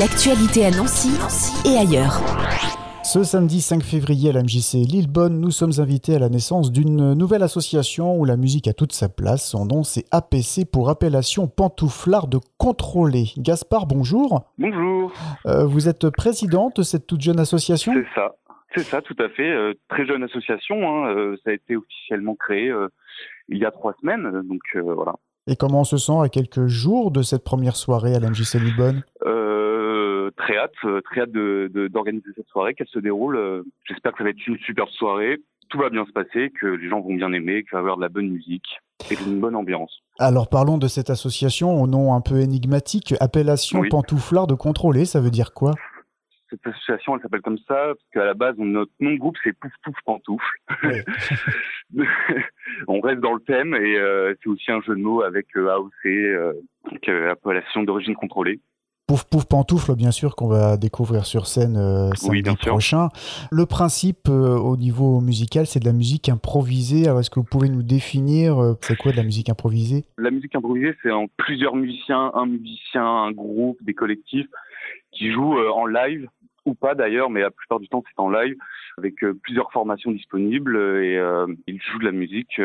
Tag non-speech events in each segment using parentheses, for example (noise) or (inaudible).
L'actualité à Nancy et ailleurs. Ce samedi 5 février à la MJC Lillebonne, nous sommes invités à la naissance d'une nouvelle association où la musique a toute sa place. Son nom c'est APC pour appellation pantouflard de contrôler. Gaspard, bonjour. Bonjour. Euh, vous êtes président de cette toute jeune association? C'est ça. C'est ça, tout à fait. Euh, très jeune association. Hein. Euh, ça a été officiellement créé euh, il y a trois semaines. Donc euh, voilà. Et comment on se sent à quelques jours de cette première soirée à la MJC Lillebonne? Très hâte, euh, très hâte de- de- d'organiser cette soirée, qu'elle se déroule. Euh, J'espère que ça va être une super soirée. Tout va bien se passer, que les gens vont bien aimer, qu'il va y avoir de la bonne musique et une bonne ambiance. Alors parlons de cette association au nom un peu énigmatique, appellation Oui. pantouflard de contrôler, ça veut dire quoi? Cette association, elle s'appelle comme ça parce qu'à la base, notre nom de groupe, c'est Pouf Pouf Pantoufle. Ouais. (laughs) on reste dans le thème et euh, c'est aussi un jeu de mots avec euh, AOC, euh, donc, euh, appellation d'origine contrôlée. Pouf Pouf Pantoufle, bien sûr, qu'on va découvrir sur scène euh, samedi Oui, bien sûr. prochain. Le principe euh, au niveau musical, c'est de la musique improvisée. Alors, est-ce que vous pouvez nous définir euh, c'est quoi de la musique improvisée? La musique improvisée, c'est en plusieurs musiciens, un musicien, un groupe, des collectifs qui jouent euh, en live ou pas d'ailleurs, mais la plupart du temps c'est en live avec plusieurs formations disponibles et ils jouent de la musique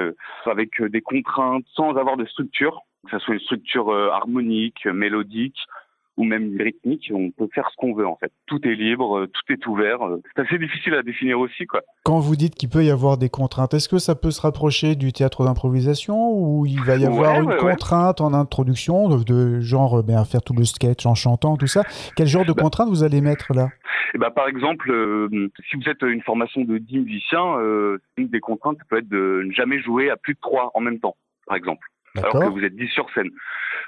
avec des contraintes sans avoir de structure, que ce soit une structure harmonique, mélodique ou même rythmique, on peut faire ce qu'on veut en fait. Tout est libre, euh, tout est ouvert. euh, C'est assez difficile à définir aussi quoi. Quand vous dites qu'il peut y avoir des contraintes, est-ce que ça peut se rapprocher du théâtre d'improvisation ou il va y avoir Ouais, une ouais, ouais. contrainte en introduction de, de genre euh, ben, faire tout le sketch en chantant, tout ça? Quel genre de Bah. contrainte vous allez mettre là? Eh ben, par exemple, euh, si vous êtes une formation de 10 musiciens, euh, une des contraintes ça peut être de ne jamais jouer à plus de 3 en même temps, par exemple, alors que vous êtes 10 sur scène.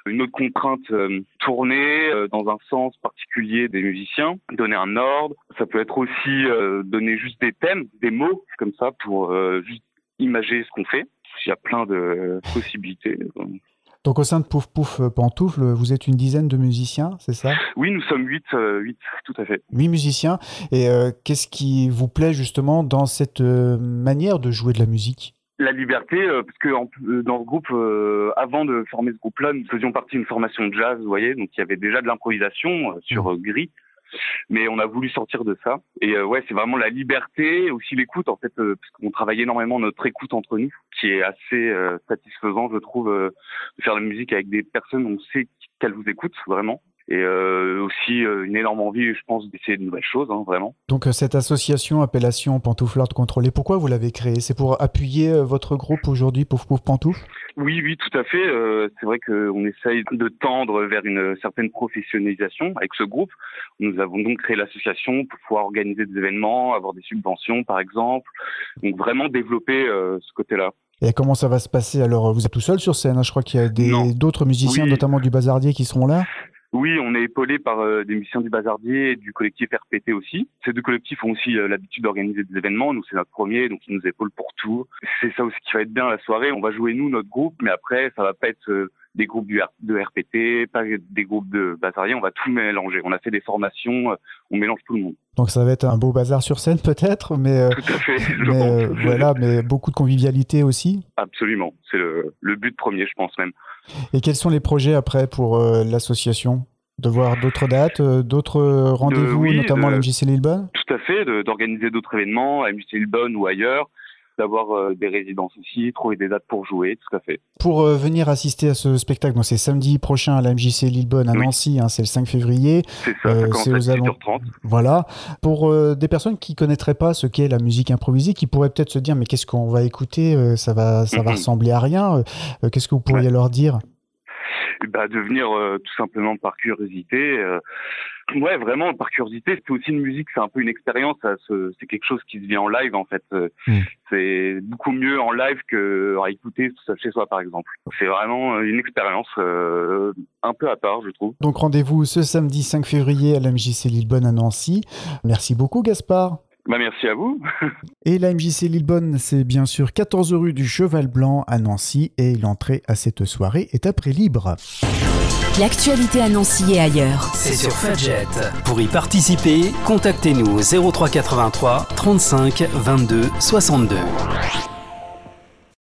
Une autre contrainte, euh, tourner euh, dans un sens particulier des musiciens, donner un ordre. Ça peut être aussi euh, donner juste des thèmes, des mots, comme ça, pour euh, juste imager ce qu'on fait. Il y a plein de possibilités. Donc au sein de Pouf Pouf Pantoufle, vous êtes une dizaine de musiciens, c'est ça? Oui, nous sommes 8, euh, 8 tout à fait. Huit musiciens. Et euh, qu'est-ce qui vous plaît justement dans cette euh, manière de jouer de la musique? La liberté, euh, parce que euh, dans ce groupe, euh, avant de former ce groupe-là, nous faisions partie d'une formation de jazz, vous voyez, donc il y avait déjà de l'improvisation euh, sur euh, gris, mais on a voulu sortir de ça. Et euh, ouais, c'est vraiment la liberté, aussi l'écoute en fait, parce qu'on travaille énormément notre écoute entre nous, qui est assez satisfaisant, je trouve, de faire de la musique avec des personnes, on sait qu'elles vous écoutent vraiment. Et euh, aussi euh, une énorme envie, je pense, d'essayer de nouvelles choses, hein, vraiment. Donc euh, cette association appellation Pantouflard Contrôlé, pourquoi vous l'avez créée? C'est pour appuyer votre groupe aujourd'hui, Pouf Pouf Pantoufle? Oui, oui, tout à fait. C'est vrai qu'on essaye de tendre vers une certaine professionnalisation avec ce groupe. Nous avons donc créé l'association pour pouvoir organiser des événements, avoir des subventions, par exemple. Donc vraiment développer ce côté-là. Et comment ça va se passer? Alors vous êtes tout seul sur scène, hein je crois qu'il y a d'autres musiciens, Oui. notamment du Bazardier, qui seront là. Oui, on est épaulé par euh, des musiciens du Bazardier et du collectif RPT aussi. Ces deux collectifs ont aussi euh, l'habitude d'organiser des événements. Nous, c'est notre premier, donc ils nous épaulent pour tout. C'est ça aussi qui va être bien la soirée. On va jouer nous, notre groupe, mais après, ça va pas être euh, des groupes du de RPT, pas des groupes de Bazardier. On va tout mélanger. On a fait des formations, euh, on mélange tout le monde. Donc ça va être un beau bazar sur scène peut-être, mais, euh, Tout à fait, je mais, pense. euh, voilà, mais beaucoup de convivialité aussi. Absolument. C'est le, le but premier, je pense même. Et quels sont les projets après pour euh, l'association? De voir d'autres dates, euh, d'autres rendez-vous, oui, notamment de- à l'MJC Lillebonne Tout à fait, d'organiser d'autres événements à MJC Lillebonne ou ailleurs, d'avoir euh, des résidences aussi, trouver des dates pour jouer, tout à fait. Pour euh, venir assister à ce spectacle, c'est samedi prochain à la MJC Lillebonne à Oui. Nancy, hein, c'est le 5 février. C'est ça, Euh, ça commence c'est à aux alon- 18h30. Voilà. Pour euh, des personnes qui connaîtraient pas ce qu'est la musique improvisée, qui pourraient peut-être se dire mais qu'est-ce qu'on va écouter Euh, Ça va, ça va Mhm. ressembler à rien. Euh, euh, qu'est-ce que vous pourriez leur dire? Bah, de venir euh, tout simplement par curiosité. euh. Ouais, vraiment par curiosité. C'est aussi une musique, c'est un peu une expérience. C'est quelque chose qui se vit en live en fait. Euh, Mm. C'est beaucoup mieux en live que à écouter chez soi par exemple. C'est vraiment une expérience euh, un peu à part, je trouve. Donc rendez-vous ce samedi 5 février à la MJC Lillebonne à Nancy. Merci beaucoup Gaspard. Bah merci à vous. (laughs) Et la MJC Lillebonne, c'est bien sûr 14 rue du Cheval Blanc à Nancy et l'entrée à cette soirée est à prix libre. L'actualité à Nancy et ailleurs. C'est sur Fudget. Pour y participer, contactez-nous au 0383 35 22 62.